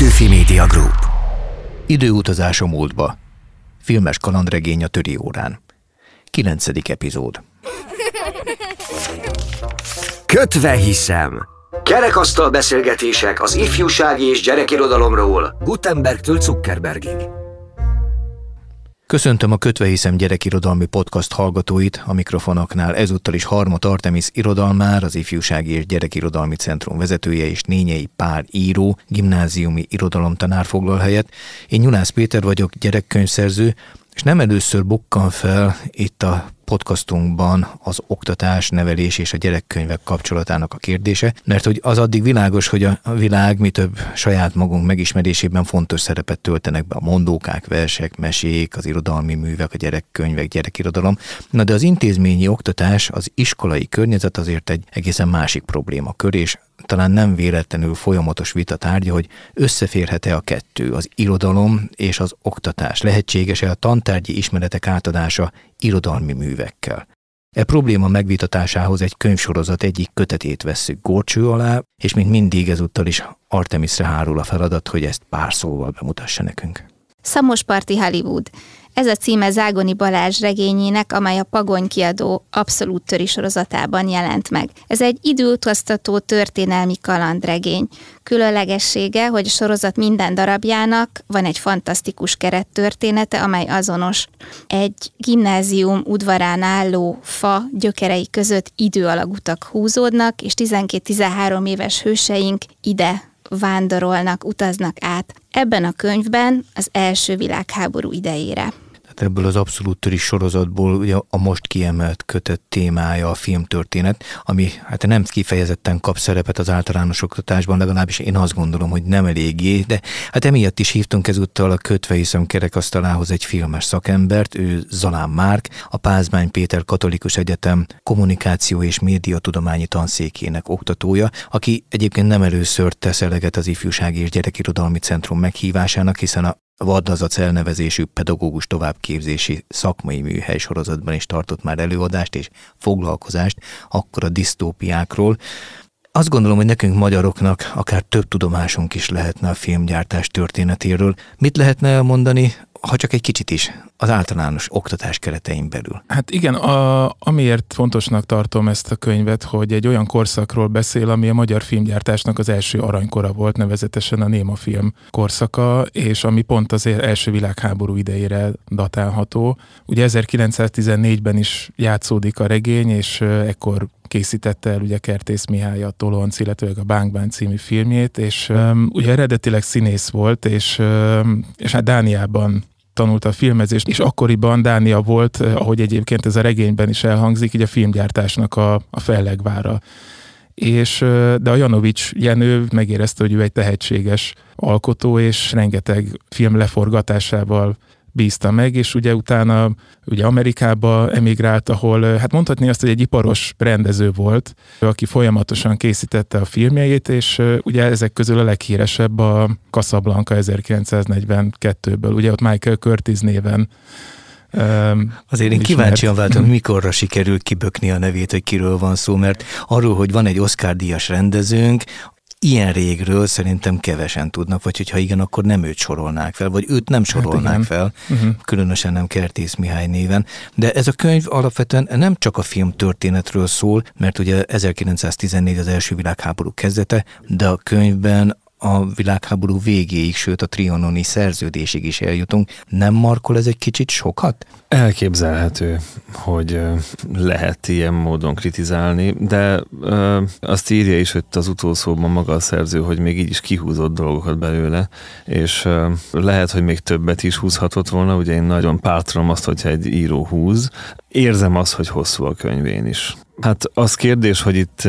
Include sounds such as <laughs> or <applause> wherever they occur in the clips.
Petőfi Media Group. Időutazás a múltba. Filmes kalandregény a töri órán. Kilencedik epizód. Kötve hiszem. Kerekasztal beszélgetések az ifjúsági és gyerekirodalomról Gutenbergtől Zuckerbergig. Köszöntöm a Kötve hiszem gyerekirodalmi podcast hallgatóit, a mikrofonoknál ezúttal is Harmot Artemis irodalmár, az Ifjúsági és Gyerekirodalmi Centrum vezetője és Nényei Pál író, gimnáziumi irodalomtanár foglal helyet. Én Nyulász Péter vagyok, gyerekkönyvszerző, és nem először bukkan fel itt a podcastunkban az oktatás, nevelés és a gyerekkönyvek kapcsolatának a kérdése, mert hogy az addig világos, hogy a világ mi több saját magunk megismerésében fontos szerepet töltenek be a mondókák, versek, mesék, az irodalmi művek, a gyerekkönyvek, gyerekirodalom. Na de az intézményi oktatás, az iskolai környezet azért egy egészen másik problémakör, és talán nem véletlenül folyamatos vita tárgya, hogy összeférhet-e a kettő, az irodalom és az oktatás. Lehetséges-e a tantárgyi ismeretek átadása irodalmi művekkel? E probléma megvitatásához egy könyvsorozat egyik kötetét vesszük górcső alá, és mint mindig ezúttal is Artemisre hárul a feladat, hogy ezt pár szóval bemutassa nekünk. Szamosparti Hollywood. Ez a címe Zágoni Balázs regényének, amely a Pagony kiadó abszolút töri sorozatában jelent meg. Ez egy időutaztató történelmi kalandregény. Különlegessége, hogy a sorozat minden darabjának van egy fantasztikus kerettörténete, amely azonos. Egy gimnázium udvarán álló fa gyökerei között időalagutak húzódnak, és 12-13 éves hőseink ide vándorolnak, utaznak át. Ebben a könyvben az első világháború idejére ebből az abszolút töri sorozatból ugye a most kiemelt kötött témája a filmtörténet, ami hát nem kifejezetten kap szerepet az általános oktatásban, legalábbis én azt gondolom, hogy nem eléggé, de hát emiatt is hívtunk ezúttal a kötve hiszem kerekasztalához egy filmes szakembert, ő Zalán Márk, a Pázmány Péter Katolikus Egyetem kommunikáció és médiatudományi tanszékének oktatója, aki egyébként nem először tesz eleget az Ifjúsági és Gyerekirodalmi Centrum meghívásának, hiszen a Vadnazac elnevezésű pedagógus továbbképzési szakmai műhely sorozatban is tartott már előadást és foglalkozást, akkor a disztópiákról. Azt gondolom, hogy nekünk magyaroknak akár több tudomásunk is lehetne a filmgyártás történetéről. Mit lehetne elmondani ha csak egy kicsit is, az általános oktatás keretein belül. Hát igen, a, amiért fontosnak tartom ezt a könyvet, hogy egy olyan korszakról beszél, ami a magyar filmgyártásnak az első aranykora volt, nevezetesen a Néma film korszaka, és ami pont az első világháború idejére datálható. Ugye 1914-ben is játszódik a regény, és ekkor készítette el ugye Kertész Mihály a Tolonc, illetve a Bánkbán című filmjét, és um, ugye eredetileg színész volt, és, um, és hát Dániában tanult a filmezést, és akkoriban Dánia volt, eh, ahogy egyébként ez a regényben is elhangzik, így a filmgyártásnak a, a fellegvára. És, de a Janovics Jenő megérezte, hogy ő egy tehetséges alkotó, és rengeteg film leforgatásával bízta meg, és ugye utána ugye Amerikába emigrált, ahol hát mondhatni azt, hogy egy iparos rendező volt, aki folyamatosan készítette a filmjeit, és ugye ezek közül a leghíresebb a Casablanca 1942-ből, ugye ott Michael Curtis néven Um, Azért én kíváncsian váltam, hogy <laughs> mikorra sikerül kibökni a nevét, hogy kiről van szó, mert arról, hogy van egy Oscar-díjas rendezőnk, ilyen régről szerintem kevesen tudnak, vagy hogyha igen, akkor nem őt sorolnák fel, vagy őt nem hát sorolnák hát fel, uh-huh. különösen nem Kertész Mihály néven. De ez a könyv alapvetően nem csak a film történetről szól, mert ugye 1914 az első világháború kezdete, de a könyvben a világháború végéig, sőt a trianoni szerződésig is eljutunk. Nem markol ez egy kicsit sokat? Elképzelhető, hogy lehet ilyen módon kritizálni, de azt írja is, hogy az utolsóban maga a szerző, hogy még így is kihúzott dolgokat belőle, és lehet, hogy még többet is húzhatott volna, ugye én nagyon pártolom azt, hogyha egy író húz, érzem azt, hogy hosszú a könyvén is. Hát az kérdés, hogy itt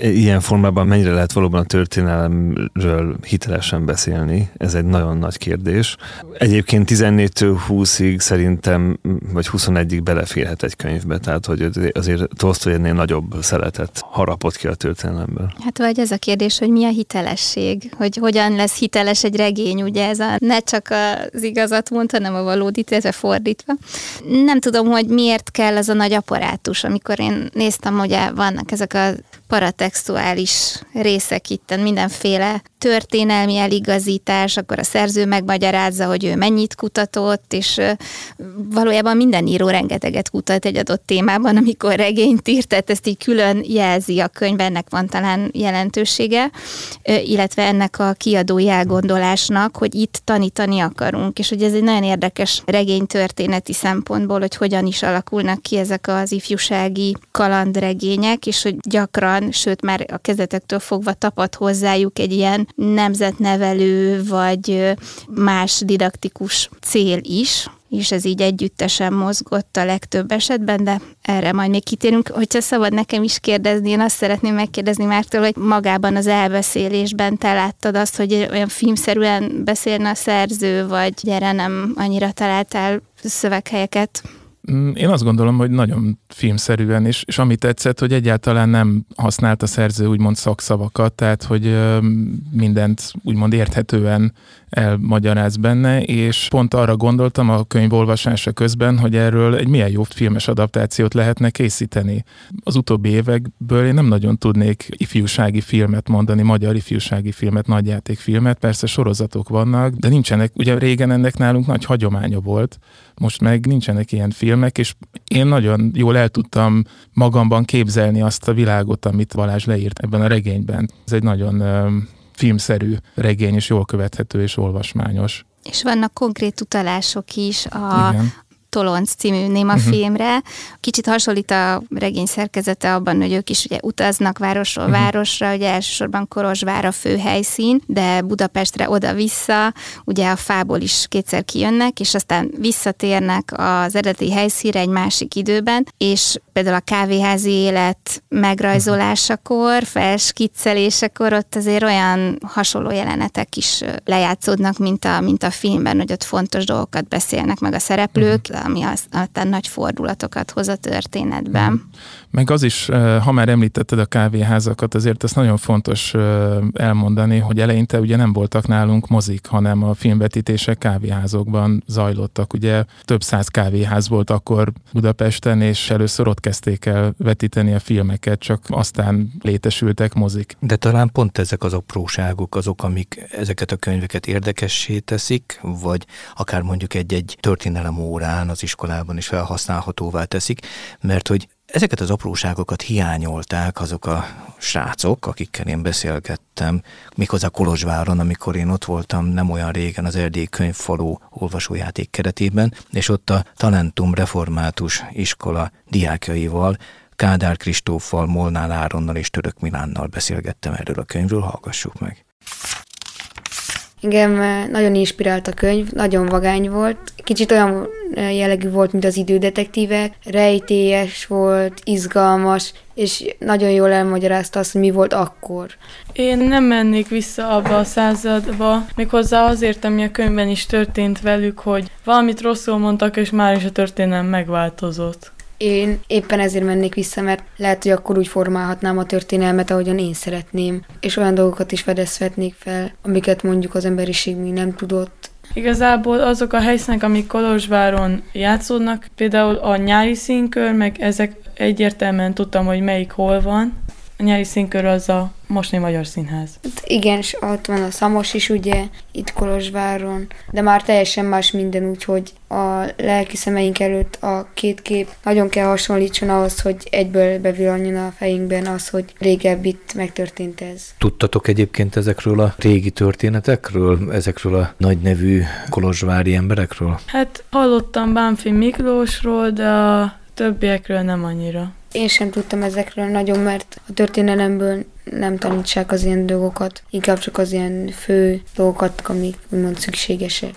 ilyen formában mennyire lehet valóban a történelemről hitelesen beszélni, ez egy nagyon nagy kérdés. Egyébként 14-től 20-ig szerintem vagy 21-ig beleférhet egy könyvbe, tehát hogy azért Tolstoy ennél nagyobb szeletet harapott ki a történelemből. Hát vagy ez a kérdés, hogy mi a hitelesség, hogy hogyan lesz hiteles egy regény, ugye ez a ne csak az igazat mond, hanem a valódit, illetve fordítva. Nem tudom, hogy miért kell ez a nagy apparátus, amikor én néztem, ugye vannak ezek a paratextuális részek itt, mindenféle történelmi eligazítás, akkor a szerző megmagyarázza, hogy ő mennyit kutatott, és valójában minden író rengeteget kutat egy adott témában, amikor regényt írt, tehát ezt így külön jelzi a könyv, ennek van talán jelentősége, illetve ennek a kiadói elgondolásnak, hogy itt tanítani akarunk, és hogy ez egy nagyon érdekes regénytörténeti szempontból, hogy hogyan is alakulnak ki ezek az ifjúsági kalandregények, és hogy gyakran, sőt már a kezdetektől fogva tapad hozzájuk egy ilyen nemzetnevelő vagy más didaktikus cél is, és ez így együttesen mozgott a legtöbb esetben, de erre majd még kitérünk. Hogyha szabad nekem is kérdezni, én azt szeretném megkérdezni Mártól, hogy magában az elbeszélésben te láttad azt, hogy olyan filmszerűen beszélne a szerző, vagy gyere nem annyira találtál szöveghelyeket? Mm, én azt gondolom, hogy nagyon filmszerűen, és, és ami tetszett, hogy egyáltalán nem használt a szerző úgymond szakszavakat, tehát hogy mindent úgymond érthetően elmagyaráz benne, és pont arra gondoltam a könyv olvasása közben, hogy erről egy milyen jó filmes adaptációt lehetne készíteni. Az utóbbi évekből én nem nagyon tudnék ifjúsági filmet mondani, magyar ifjúsági filmet, nagyjátékfilmet, persze sorozatok vannak, de nincsenek, ugye régen ennek nálunk nagy hagyománya volt, most meg nincsenek ilyen filmek, és én nagyon jól el tudtam magamban képzelni azt a világot, amit Balázs leírt ebben a regényben. Ez egy nagyon filmszerű regény, és jól követhető és olvasmányos. És vannak konkrét utalások is a, Igen. Tolonc című néma uh-huh. filmre. Kicsit hasonlít a regény szerkezete abban, hogy ők is ugye utaznak városról uh-huh. városra, ugye elsősorban Korosvár a fő helyszín, de Budapestre oda-vissza, ugye a fából is kétszer kijönnek, és aztán visszatérnek az eredeti helyszínre egy másik időben, és például a kávéházi élet megrajzolásakor, felskiccelésekor ott azért olyan hasonló jelenetek is lejátszódnak, mint a, mint a filmben, hogy ott fontos dolgokat beszélnek meg a szereplők, uh-huh ami aztán nagy fordulatokat hoz a történetben. Mm. Meg az is, ha már említetted a kávéházakat, azért ezt nagyon fontos elmondani, hogy eleinte ugye nem voltak nálunk mozik, hanem a filmvetítések kávéházokban zajlottak. Ugye több száz kávéház volt akkor Budapesten, és először ott kezdték el vetíteni a filmeket, csak aztán létesültek mozik. De talán pont ezek az apróságok azok, amik ezeket a könyveket érdekessé teszik, vagy akár mondjuk egy-egy történelem órán az iskolában is felhasználhatóvá teszik, mert hogy Ezeket az apróságokat hiányolták azok a srácok, akikkel én beszélgettem, méghozzá Kolozsváron, amikor én ott voltam nem olyan régen az Erdély könyvfaló olvasójáték keretében, és ott a Talentum Református iskola diákjaival Kádár Kristóffal, Molnár Áronnal és Török Milánnal beszélgettem erről a könyvről, hallgassuk meg. Engem eh, nagyon inspirált a könyv, nagyon vagány volt. Kicsit olyan eh, jellegű volt, mint az idődetektívek. Rejtélyes volt, izgalmas, és nagyon jól elmagyarázta azt, hogy mi volt akkor. Én nem mennék vissza abba a századba, méghozzá azért, ami a könyvben is történt velük, hogy valamit rosszul mondtak, és már is a történelem megváltozott. Én éppen ezért mennék vissza, mert lehet, hogy akkor úgy formálhatnám a történelmet, ahogyan én szeretném, és olyan dolgokat is fedezhetnék fel, amiket mondjuk az emberiség még nem tudott. Igazából azok a helyszínek, amik Kolozsváron játszódnak, például a nyári színkör, meg ezek egyértelműen tudtam, hogy melyik hol van. A nyári színkör az a mostani Magyar Színház. Hát igen, és ott van a Szamos is, ugye, itt Kolozsváron, de már teljesen más minden, úgyhogy a lelki szemeink előtt a két kép nagyon kell hasonlítson ahhoz, hogy egyből bevillanjon a fejünkben az, hogy régebb itt megtörtént ez. Tudtatok egyébként ezekről a régi történetekről, ezekről a nagy nevű kolozsvári emberekről? Hát hallottam Bánfi Miklósról, de a többiekről nem annyira. Én sem tudtam ezekről nagyon, mert a történelemből nem tanítsák az ilyen dolgokat, inkább csak az ilyen fő dolgokat, amik úgymond szükségesek.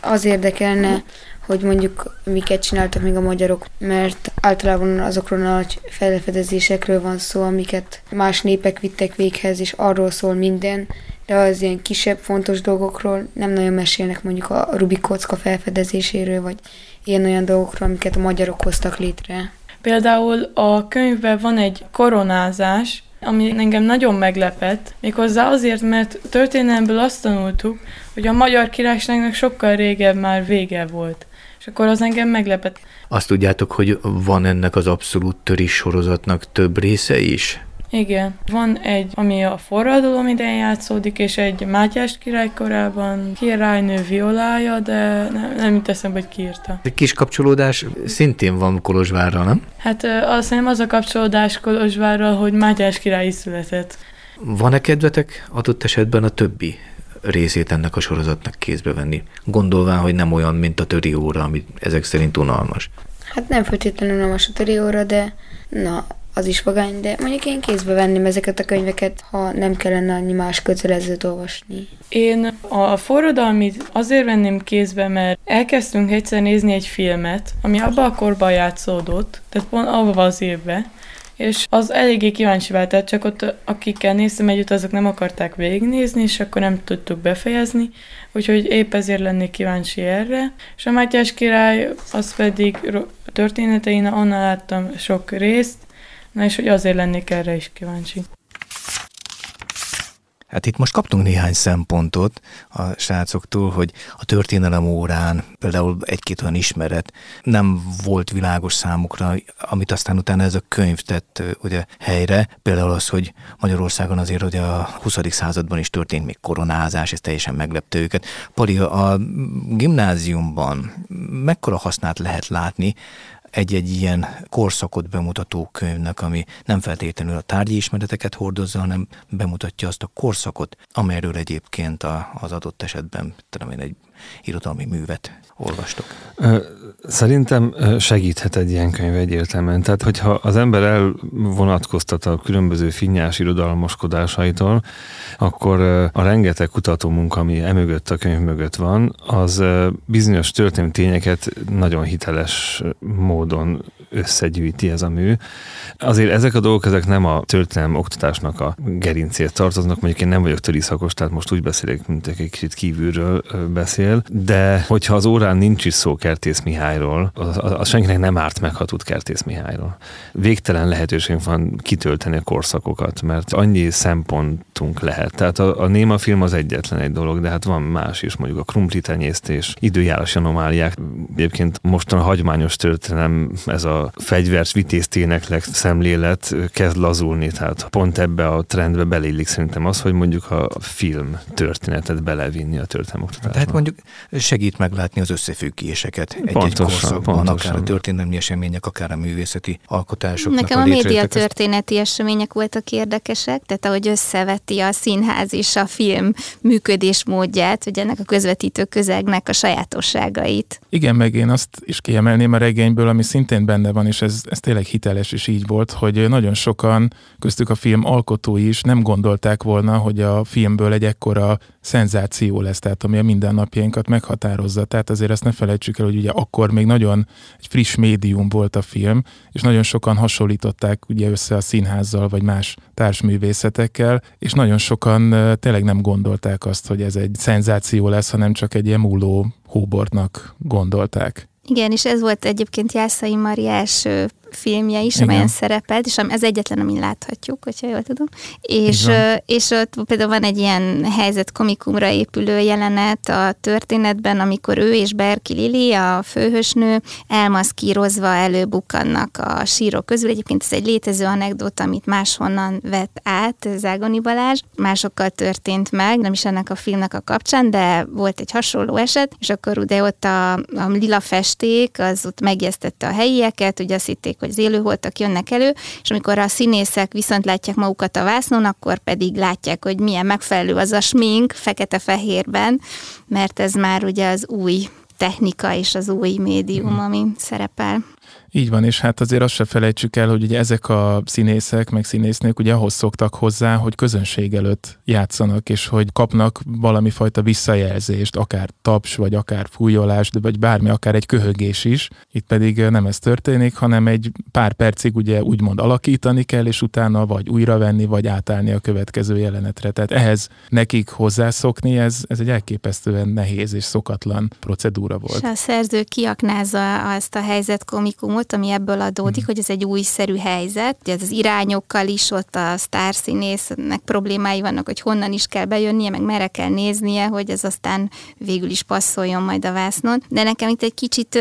Az érdekelne, hogy mondjuk miket csináltak még a magyarok, mert általában azokról a nagy felfedezésekről van szó, amiket más népek vittek véghez, és arról szól minden, de az ilyen kisebb, fontos dolgokról nem nagyon mesélnek mondjuk a Rubik kocka felfedezéséről, vagy ilyen-olyan dolgokról, amiket a magyarok hoztak létre. Például a könyvben van egy koronázás, ami engem nagyon meglepett, méghozzá azért, mert történelmből azt tanultuk, hogy a magyar királyságnak sokkal régebb már vége volt. És akkor az engem meglepett. Azt tudjátok, hogy van ennek az abszolút törés sorozatnak több része is? Igen, van egy, ami a forradalom idején játszódik, és egy Mátyás király korában királynő violája, de nem, nem jut eszembe, hogy ki írta. Egy kis kapcsolódás szintén van Kolozsvárral, nem? Hát azt nem az a kapcsolódás Kolozsvárral, hogy Mátyás király is született. Van-e kedvetek adott esetben a többi részét ennek a sorozatnak kézbe venni, gondolván, hogy nem olyan, mint a töri óra, ami ezek szerint unalmas? Hát nem feltétlenül unalmas a töri óra, de na, az is vagány, de mondjuk én kézbe venném ezeket a könyveket, ha nem kellene annyi más kötelezőt olvasni. Én a forradalmit azért venném kézbe, mert elkezdtünk egyszer nézni egy filmet, ami abban a korban játszódott, tehát pont abban az évben, és az eléggé kíváncsi vált, tehát csak ott akikkel néztem együtt, azok nem akarták végignézni, és akkor nem tudtuk befejezni, úgyhogy épp ezért lennék kíváncsi erre. És a Mátyás király, az pedig történetein, onnan láttam sok részt, Na és hogy azért lennék erre is kíváncsi. Hát itt most kaptunk néhány szempontot a srácoktól, hogy a történelem órán például egy-két olyan ismeret nem volt világos számukra, amit aztán utána ez a könyv tett ugye helyre. Például az, hogy Magyarországon azért ugye a 20. században is történt még koronázás, ez teljesen meglepte őket. Pali, a gimnáziumban mekkora hasznát lehet látni egy-egy ilyen korszakot bemutató könyvnek, ami nem feltétlenül a tárgyi ismereteket hordozza, hanem bemutatja azt a korszakot, amelyről egyébként az adott esetben tudom én, egy irodalmi művet olvastok. Szerintem segíthet egy ilyen könyv egyértelműen. Tehát, hogyha az ember elvonatkoztat a különböző finnyás irodalmaskodásaitól, akkor a rengeteg kutatómunka, ami emögött a könyv mögött van, az bizonyos történelmi tényeket nagyon hiteles módon összegyűjti ez a mű. Azért ezek a dolgok, ezek nem a történelem oktatásnak a gerincét tartoznak, mondjuk én nem vagyok töri szakos, tehát most úgy beszélek, mint egy kicsit kívülről beszél, de hogyha az órán nincs is szó Kertész Mihályról, az, az, az senkinek nem árt meg, ha tud Kertész Mihályról. Végtelen lehetőség van kitölteni a korszakokat, mert annyi szempontunk lehet. Tehát a, a néma film az egyetlen egy dolog, de hát van más is, mondjuk a krumpli tenyésztés, időjárás anomáliák. Egyébként mostan a hagyományos történelem, ez a fegyvers vitézténekleg szemlélet kezd lazulni, tehát pont ebbe a trendbe belélik szerintem az, hogy mondjuk a film történetet belevinni a történelmi oktatásba. Tehát mondjuk segít meglátni az összefüggéseket egy-egy korszakban, pontosan. akár a történelmi események, akár a művészeti alkotások. Nekem a, a média történeti események voltak érdekesek, tehát ahogy összeveti a színház és a film működésmódját, hogy ennek a közvetítő közegnek a sajátosságait. Igen, meg én azt is kiemelném a regényből, ami szintén benne van, és ez, ez tényleg hiteles is így volt, hogy nagyon sokan, köztük a film alkotói is nem gondolták volna, hogy a filmből egy ekkora szenzáció lesz, tehát ami a mindennapjainkat meghatározza. Tehát azért ezt ne felejtsük el, hogy ugye akkor még nagyon egy friss médium volt a film, és nagyon sokan hasonlították ugye össze a színházzal, vagy más társművészetekkel, és nagyon sokan tényleg nem gondolták azt, hogy ez egy szenzáció lesz, hanem csak egy ilyen múló hóbortnak gondolták. Igen, és ez volt egyébként Jászai Mari első filmje is, Igen. amelyen szerepelt, és ez egyetlen, amin láthatjuk, hogyha jól tudom. És, és ott például van egy ilyen helyzet komikumra épülő jelenet a történetben, amikor ő és Berki Lili, a főhősnő, elmaszkírozva előbukkannak a sírok közül. Egyébként ez egy létező anekdota, amit máshonnan vett át Zágoni Balázs. Másokkal történt meg, nem is ennek a filmnek a kapcsán, de volt egy hasonló eset, és akkor ugye ott a, a lila festék, az ott megjesztette a helyieket, ugye azt hitték, hogy az élőholtak jönnek elő, és amikor a színészek viszont látják magukat a vásznon, akkor pedig látják, hogy milyen megfelelő az a smink fekete-fehérben, mert ez már ugye az új technika és az új médium, ami szerepel. Így van, és hát azért azt se felejtsük el, hogy ugye ezek a színészek, meg színésznők ugye ahhoz szoktak hozzá, hogy közönség előtt játszanak, és hogy kapnak valami fajta visszajelzést, akár taps, vagy akár fújolás, vagy bármi, akár egy köhögés is. Itt pedig nem ez történik, hanem egy pár percig ugye úgymond alakítani kell, és utána vagy újra venni, vagy átállni a következő jelenetre. Tehát ehhez nekik hozzászokni, ez, ez egy elképesztően nehéz és szokatlan procedúra volt. És a szerző kiaknázza azt a helyzet komikumot, ami ebből adódik, hmm. hogy ez egy újszerű helyzet. Ugye az irányokkal is ott a sztárszínésznek problémái vannak, hogy honnan is kell bejönnie, meg merre kell néznie, hogy ez aztán végül is passzoljon majd a vásznon. De nekem itt egy kicsit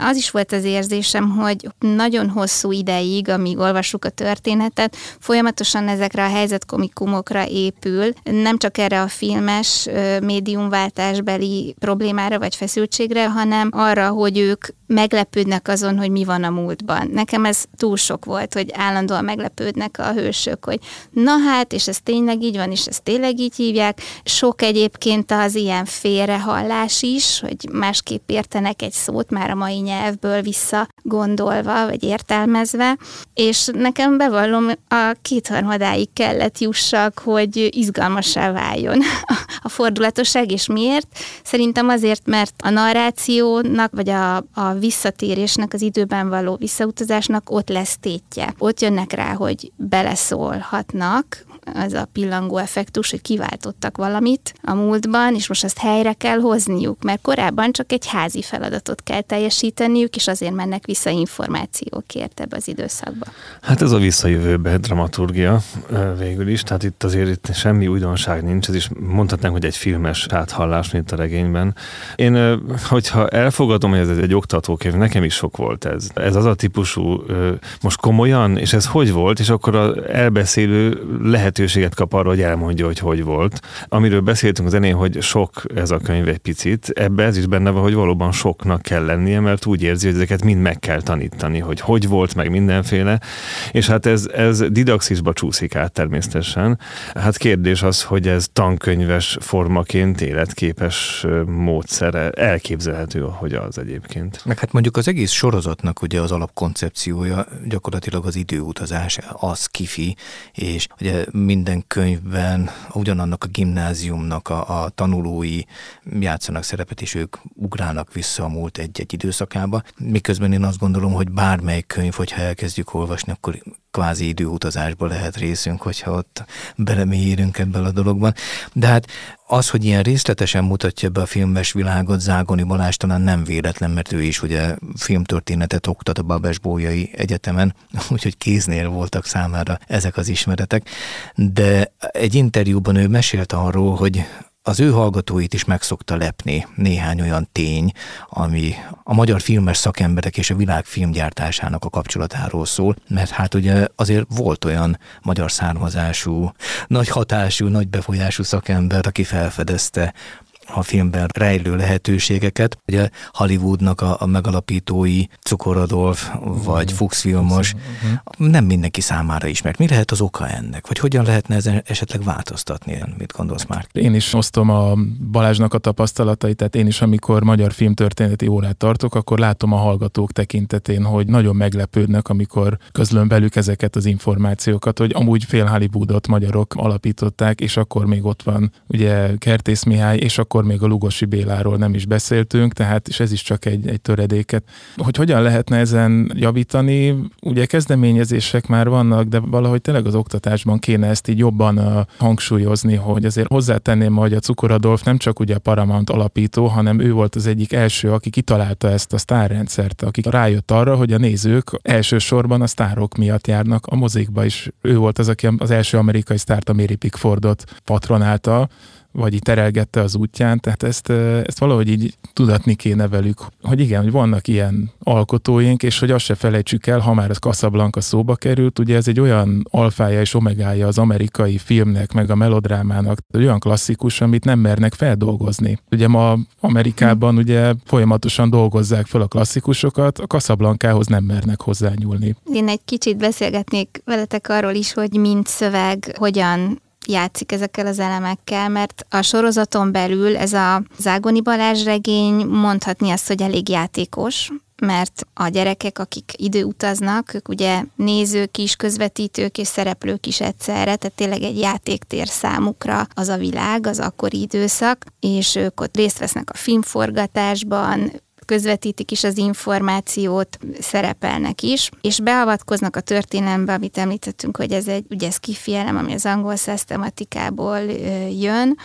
az is volt az érzésem, hogy nagyon hosszú ideig, amíg olvassuk a történetet, folyamatosan ezekre a helyzetkomikumokra épül, nem csak erre a filmes médiumváltásbeli problémára vagy feszültségre, hanem arra, hogy ők meglepődnek azon, hogy mi van a múltban. Nekem ez túl sok volt, hogy állandóan meglepődnek a hősök, hogy na hát, és ez tényleg így van, és ezt tényleg így hívják. Sok egyébként az ilyen félrehallás is, hogy másképp értenek egy szót már a mai nyelvből vissza gondolva, vagy értelmezve, és nekem bevallom, a kétharmadáig kellett jussak, hogy izgalmasá váljon a fordulatosság, és miért? Szerintem azért, mert a narrációnak, vagy a, a visszatérésnek, az időben való visszautazásnak ott lesz tétje. Ott jönnek rá, hogy beleszólhatnak, az a pillangó effektus, hogy kiváltottak valamit a múltban, és most azt helyre kell hozniuk, mert korábban csak egy házi feladatot kell teljesíteniük, és azért mennek vissza információkért ebbe az időszakba. Hát ez a visszajövőbe dramaturgia végül is, tehát itt azért itt semmi újdonság nincs, ez is mondhatnánk, hogy egy filmes áthallás, mint a regényben. Én, hogyha elfogadom, hogy ez egy oktatókönyv, nekem is sok volt ez. Ez az a típusú, most komolyan, és ez hogy volt, és akkor az elbeszélő lehet lehetőséget kap arra, hogy elmondja, hogy hogy volt. Amiről beszéltünk az enén, hogy sok ez a könyv egy picit, ebbe ez is benne van, hogy valóban soknak kell lennie, mert úgy érzi, hogy ezeket mind meg kell tanítani, hogy hogy volt, meg mindenféle. És hát ez, ez didaxisba csúszik át természetesen. Hát kérdés az, hogy ez tankönyves formaként életképes módszere elképzelhető, hogy az egyébként. Meg hát mondjuk az egész sorozatnak ugye az alapkoncepciója gyakorlatilag az időutazás, az kifi, és ugye minden könyvben ugyanannak a gimnáziumnak a, a tanulói játszanak szerepet, és ők ugrálnak vissza a múlt egy-egy időszakába. Miközben én azt gondolom, hogy bármely könyv, hogyha elkezdjük olvasni, akkor kvázi időutazásba lehet részünk, hogyha ott belemélyérünk ebben a dologban. De hát az, hogy ilyen részletesen mutatja be a filmes világot Zágoni Balázs talán nem véletlen, mert ő is ugye filmtörténetet oktat a Babes Bójai Egyetemen, <laughs> úgyhogy kéznél voltak számára ezek az ismeretek. De egy interjúban ő mesélt arról, hogy az ő hallgatóit is megszokta lepni néhány olyan tény, ami a magyar filmes szakemberek és a világ filmgyártásának a kapcsolatáról szól, mert hát ugye azért volt olyan magyar származású, nagy hatású, nagy befolyású szakember, aki felfedezte a filmben rejlő lehetőségeket. Ugye Hollywoodnak a, a megalapítói Cukor Adolf vagy Fuchs Filmos nem mindenki számára ismert. Mi lehet az oka ennek? Vagy hogyan lehetne ezen esetleg változtatni? Mit gondolsz már? Én is osztom a Balázsnak a tapasztalatait, tehát én is, amikor magyar filmtörténeti órát tartok, akkor látom a hallgatók tekintetén, hogy nagyon meglepődnek, amikor közlöm velük ezeket az információkat, hogy amúgy fél Hollywoodot magyarok alapították, és akkor még ott van ugye Kertész Mihály, és akkor akkor még a Lugosi Béláról nem is beszéltünk, tehát és ez is csak egy, egy töredéket. Hogy hogyan lehetne ezen javítani, ugye kezdeményezések már vannak, de valahogy tényleg az oktatásban kéne ezt így jobban hangsúlyozni, hogy azért hozzátenném, hogy a Cukoradolf nem csak ugye a Paramount alapító, hanem ő volt az egyik első, aki kitalálta ezt a sztárrendszert, aki rájött arra, hogy a nézők elsősorban a sztárok miatt járnak a mozikba is. Ő volt az, aki az első amerikai sztárt, a Mary Pickfordot patronálta, vagy így terelgette az útján, tehát ezt, ezt valahogy így tudatni kéne velük, hogy igen, hogy vannak ilyen alkotóink, és hogy azt se felejtsük el, ha már ez Casablanca szóba került, ugye ez egy olyan alfája és omegája az amerikai filmnek, meg a melodrámának, olyan klasszikus, amit nem mernek feldolgozni. Ugye ma Amerikában ugye folyamatosan dolgozzák fel a klasszikusokat, a Casablancahoz nem mernek hozzányúlni. Én egy kicsit beszélgetnék veletek arról is, hogy mint szöveg hogyan játszik ezekkel az elemekkel, mert a sorozaton belül ez a Zágoni Balázs regény mondhatni azt, hogy elég játékos, mert a gyerekek, akik időutaznak, ők ugye nézők is, közvetítők és szereplők is egyszerre, tehát tényleg egy játéktér számukra az a világ, az akkori időszak, és ők ott részt vesznek a filmforgatásban, közvetítik is az információt, szerepelnek is, és beavatkoznak a történelembe, amit említettünk, hogy ez egy, ugye ez kifielem, ami az angol száz jön,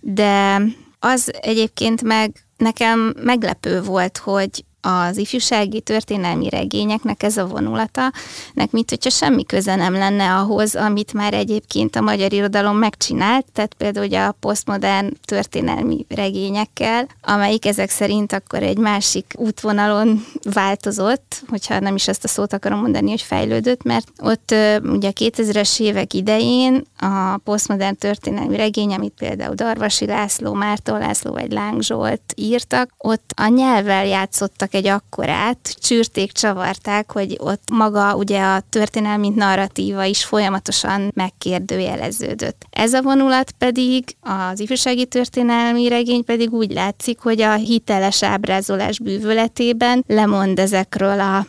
de az egyébként meg nekem meglepő volt, hogy az ifjúsági történelmi regényeknek ez a vonulata, nek mint hogyha semmi köze nem lenne ahhoz, amit már egyébként a magyar irodalom megcsinált, tehát például ugye a posztmodern történelmi regényekkel, amelyik ezek szerint akkor egy másik útvonalon változott, hogyha nem is ezt a szót akarom mondani, hogy fejlődött, mert ott ugye a 2000-es évek idején a posztmodern történelmi regény, amit például Darvasi László, Márton László vagy Láng Zsolt írtak, ott a nyelvvel játszottak egy akkorát, csűrték, csavarták, hogy ott maga ugye a történelmi narratíva is folyamatosan megkérdőjeleződött. Ez a vonulat pedig, az ifjúsági történelmi regény pedig úgy látszik, hogy a hiteles ábrázolás bűvöletében lemond ezekről a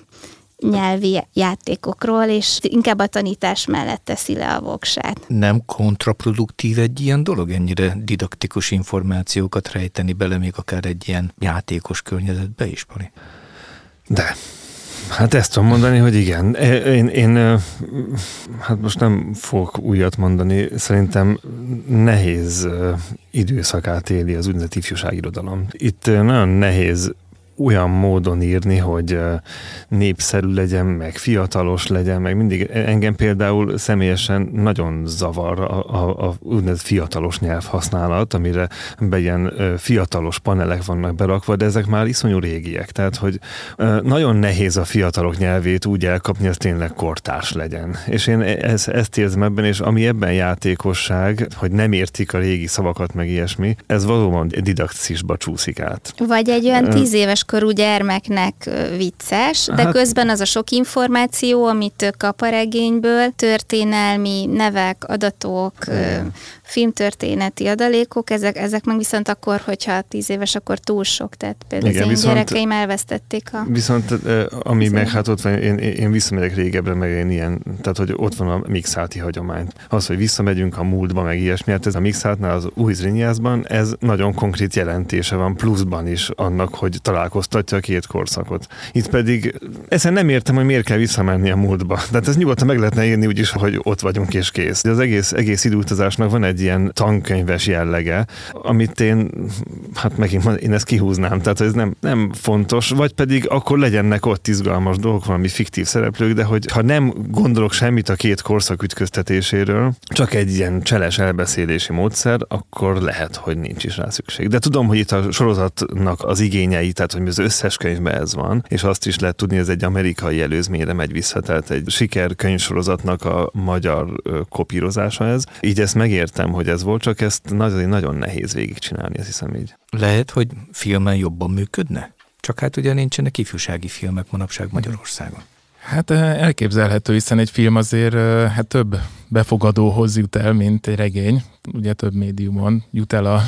nyelvi játékokról, és inkább a tanítás mellett teszi le a voksát. Nem kontraproduktív egy ilyen dolog, ennyire didaktikus információkat rejteni bele, még akár egy ilyen játékos környezetbe is, Pali? De, Hát ezt tudom mondani, hogy igen. Én, én hát most nem fogok újat mondani, szerintem nehéz időszakát éli az úgynevezett ifjúságirodalom. Itt nagyon nehéz olyan módon írni, hogy népszerű legyen, meg fiatalos legyen, meg mindig engem például személyesen nagyon zavar a, a, a úgynevezett fiatalos nyelvhasználat, amire be ilyen fiatalos panelek vannak berakva, de ezek már iszonyú régiek, tehát hogy nagyon nehéz a fiatalok nyelvét úgy elkapni, hogy tényleg kortárs legyen. És én ez, ezt érzem ebben, és ami ebben játékosság, hogy nem értik a régi szavakat, meg ilyesmi, ez valóban didakcisba csúszik át. Vagy egy olyan tíz éves korú gyermeknek vicces, de hát, közben az a sok információ, amit kap a regényből, történelmi nevek, adatok, igen filmtörténeti adalékok, ezek, ezek meg viszont akkor, hogyha tíz éves, akkor túl sok, tehát például Igen, az én viszont, gyerekeim elvesztették a... Viszont ami meg hát ott van, én, én visszamegyek régebbre, meg én ilyen, tehát hogy ott van a mixáti hagyomány. Az, hogy visszamegyünk a múltba, meg ilyesmi, hát ez a mixátnál az új Zrinyászban, ez nagyon konkrét jelentése van pluszban is annak, hogy találkoztatja a két korszakot. Itt pedig ezen nem értem, hogy miért kell visszamenni a múltba. Tehát ez nyugodtan meg lehetne írni úgyis, hogy ott vagyunk és kész. De az egész, egész időutazásnak van egy ilyen tankönyves jellege, amit én, hát megint én ezt kihúznám, tehát ez nem, nem fontos, vagy pedig akkor legyenek ott izgalmas dolgok, valami fiktív szereplők, de hogy ha nem gondolok semmit a két korszak ütköztetéséről, csak egy ilyen cseles elbeszélési módszer, akkor lehet, hogy nincs is rá szükség. De tudom, hogy itt a sorozatnak az igényei, tehát hogy az összes könyvben ez van, és azt is lehet tudni, ez egy amerikai előzményre megy vissza, tehát egy siker könyvsorozatnak a magyar kopírozása ez. Így ezt megértem, hogy ez volt, csak ezt nagyon, nagyon nehéz végigcsinálni, azt hiszem így. Lehet, hogy filmen jobban működne? Csak hát ugye nincsenek ifjúsági filmek manapság Magyarországon. Hát elképzelhető, hiszen egy film azért hát több befogadóhoz jut el, mint egy regény. Ugye több médiumon jut el a,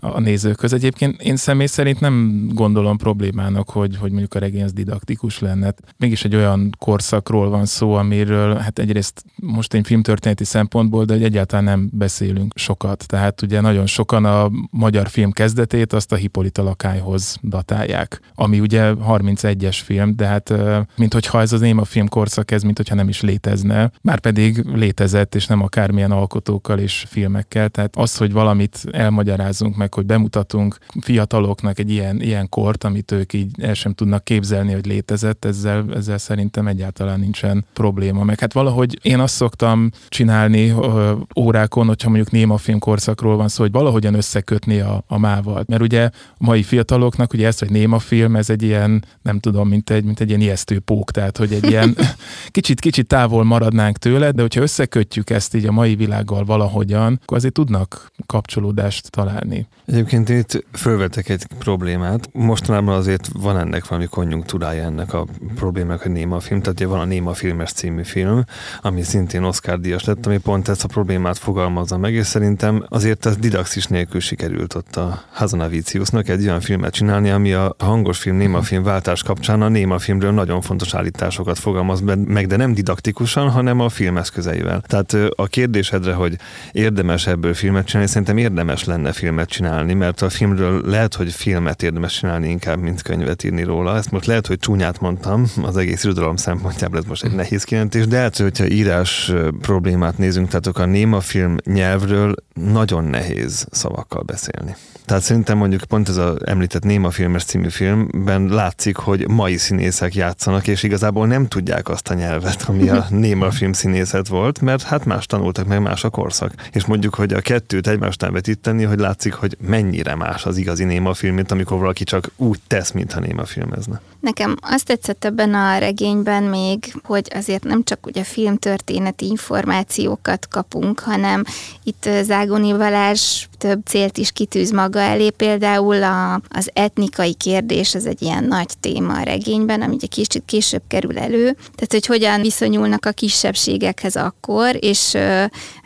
a nézőköz. Egyébként én személy szerint nem gondolom problémának, hogy, hogy mondjuk a regény az didaktikus lenne. Mégis egy olyan korszakról van szó, amiről hát egyrészt most egy filmtörténeti szempontból, de egyáltalán nem beszélünk sokat. Tehát ugye nagyon sokan a magyar film kezdetét azt a Hippolyta lakályhoz datálják, ami ugye 31-es film, de hát mint hogyha ez az néma film korszak, ez mint hogyha nem is létezne, már pedig létezett létezett, és nem akármilyen alkotókkal és filmekkel. Tehát az, hogy valamit elmagyarázunk meg, hogy bemutatunk fiataloknak egy ilyen, ilyen kort, amit ők így el sem tudnak képzelni, hogy létezett, ezzel, ezzel szerintem egyáltalán nincsen probléma. Meg hát valahogy én azt szoktam csinálni ö, órákon, hogyha mondjuk néma filmkorszakról van szó, hogy valahogyan összekötni a, a mával. Mert ugye a mai fiataloknak ugye ezt, hogy néma film, ez egy ilyen, nem tudom, mint egy, mint egy ilyen ijesztő pók, tehát hogy egy ilyen <laughs> kicsit-kicsit távol maradnánk tőle, de hogyha összeköt összekötjük ezt így a mai világgal valahogyan, akkor azért tudnak kapcsolódást találni. Egyébként itt fölvetek egy problémát. Mostanában azért van ennek valami konjunktúrája ennek a problémának, hogy néma film. Tehát van a Néma filmes című film, ami szintén Oscar díjas lett, ami pont ezt a problémát fogalmazza meg, és szerintem azért ez didaxis nélkül sikerült ott a Hazanaviciusnak egy olyan filmet csinálni, ami a hangos film, néma film váltás kapcsán a néma filmről nagyon fontos állításokat fogalmaz meg, de nem didaktikusan, hanem a filmeszközeivel. Tehát a kérdésedre, hogy érdemes ebből filmet csinálni, szerintem érdemes lenne filmet csinálni, mert a filmről lehet, hogy filmet érdemes csinálni inkább, mint könyvet írni róla. Ezt most lehet, hogy csúnyát mondtam, az egész irodalom szempontjából ez most egy nehéz kijelentés, de lehet, hogyha írás problémát nézünk, tehát a néma film nyelvről nagyon nehéz szavakkal beszélni. Tehát szerintem mondjuk pont ez az említett Néma filmes című filmben látszik, hogy mai színészek játszanak, és igazából nem tudják azt a nyelvet, ami a <laughs> Néma film színészet volt, mert hát más tanultak, meg más a korszak. És mondjuk, hogy a kettőt egymástán vetíteni, hogy látszik, hogy mennyire más az igazi Néma film, mint amikor valaki csak úgy tesz, mintha Néma filmezne. Nekem azt tetszett ebben a regényben még, hogy azért nem csak ugye filmtörténeti információkat kapunk, hanem itt Zágoni Balázs több célt is kitűz maga elé, például a, az etnikai kérdés, az egy ilyen nagy téma a regényben, ami ugye kicsit később kerül elő, tehát hogy hogyan viszonyulnak a kisebbségekhez akkor, és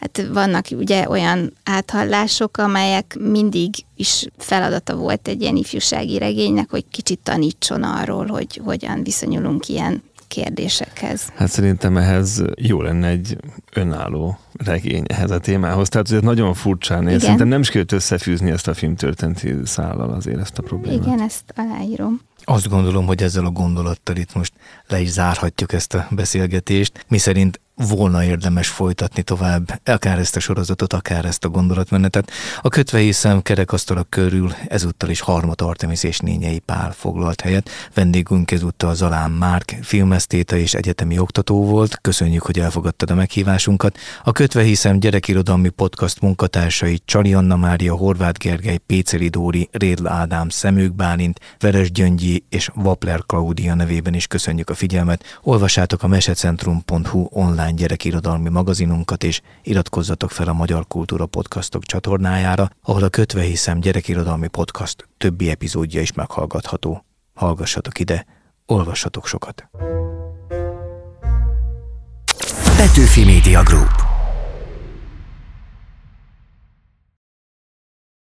hát vannak ugye olyan áthallások, amelyek mindig is feladata volt egy ilyen ifjúsági regénynek, hogy kicsit tanítson arról, hogy hogyan viszonyulunk ilyen kérdésekhez. Hát szerintem ehhez jó lenne egy önálló regény ehhez a témához. Tehát ez nagyon furcsán néz. Szerintem nem is kellett összefűzni ezt a filmtörténeti szállal azért ezt a problémát. Igen, ezt aláírom. Azt gondolom, hogy ezzel a gondolattal itt most le is zárhatjuk ezt a beszélgetést, mi szerint volna érdemes folytatni tovább, akár ezt a sorozatot, akár ezt a gondolatmenetet. A kötve hiszem kerekasztalak körül ezúttal is Harmat Artemis és Nényei Pál foglalt helyet. Vendégünk ezúttal Zalán Márk, filmesztéta és egyetemi oktató volt. Köszönjük, hogy elfogadtad a meghívásunkat. A kötve hiszem gyerekirodalmi podcast munkatársai Csali Anna Mária, Horváth Gergely, Péceli Dóri, Rédl Ádám, Szemők Bálint, Veres Gyöngyi és Vapler Klaudia nevében is köszönjük a figyelmet. Olvassátok a mesecentrum.hu online gyerekirodalmi magazinunkat, és iratkozzatok fel a Magyar Kultúra Podcastok csatornájára, ahol a Kötve hiszem gyerekirodalmi podcast többi epizódja is meghallgatható. Hallgassatok ide, olvassatok sokat. Petőfi Media Group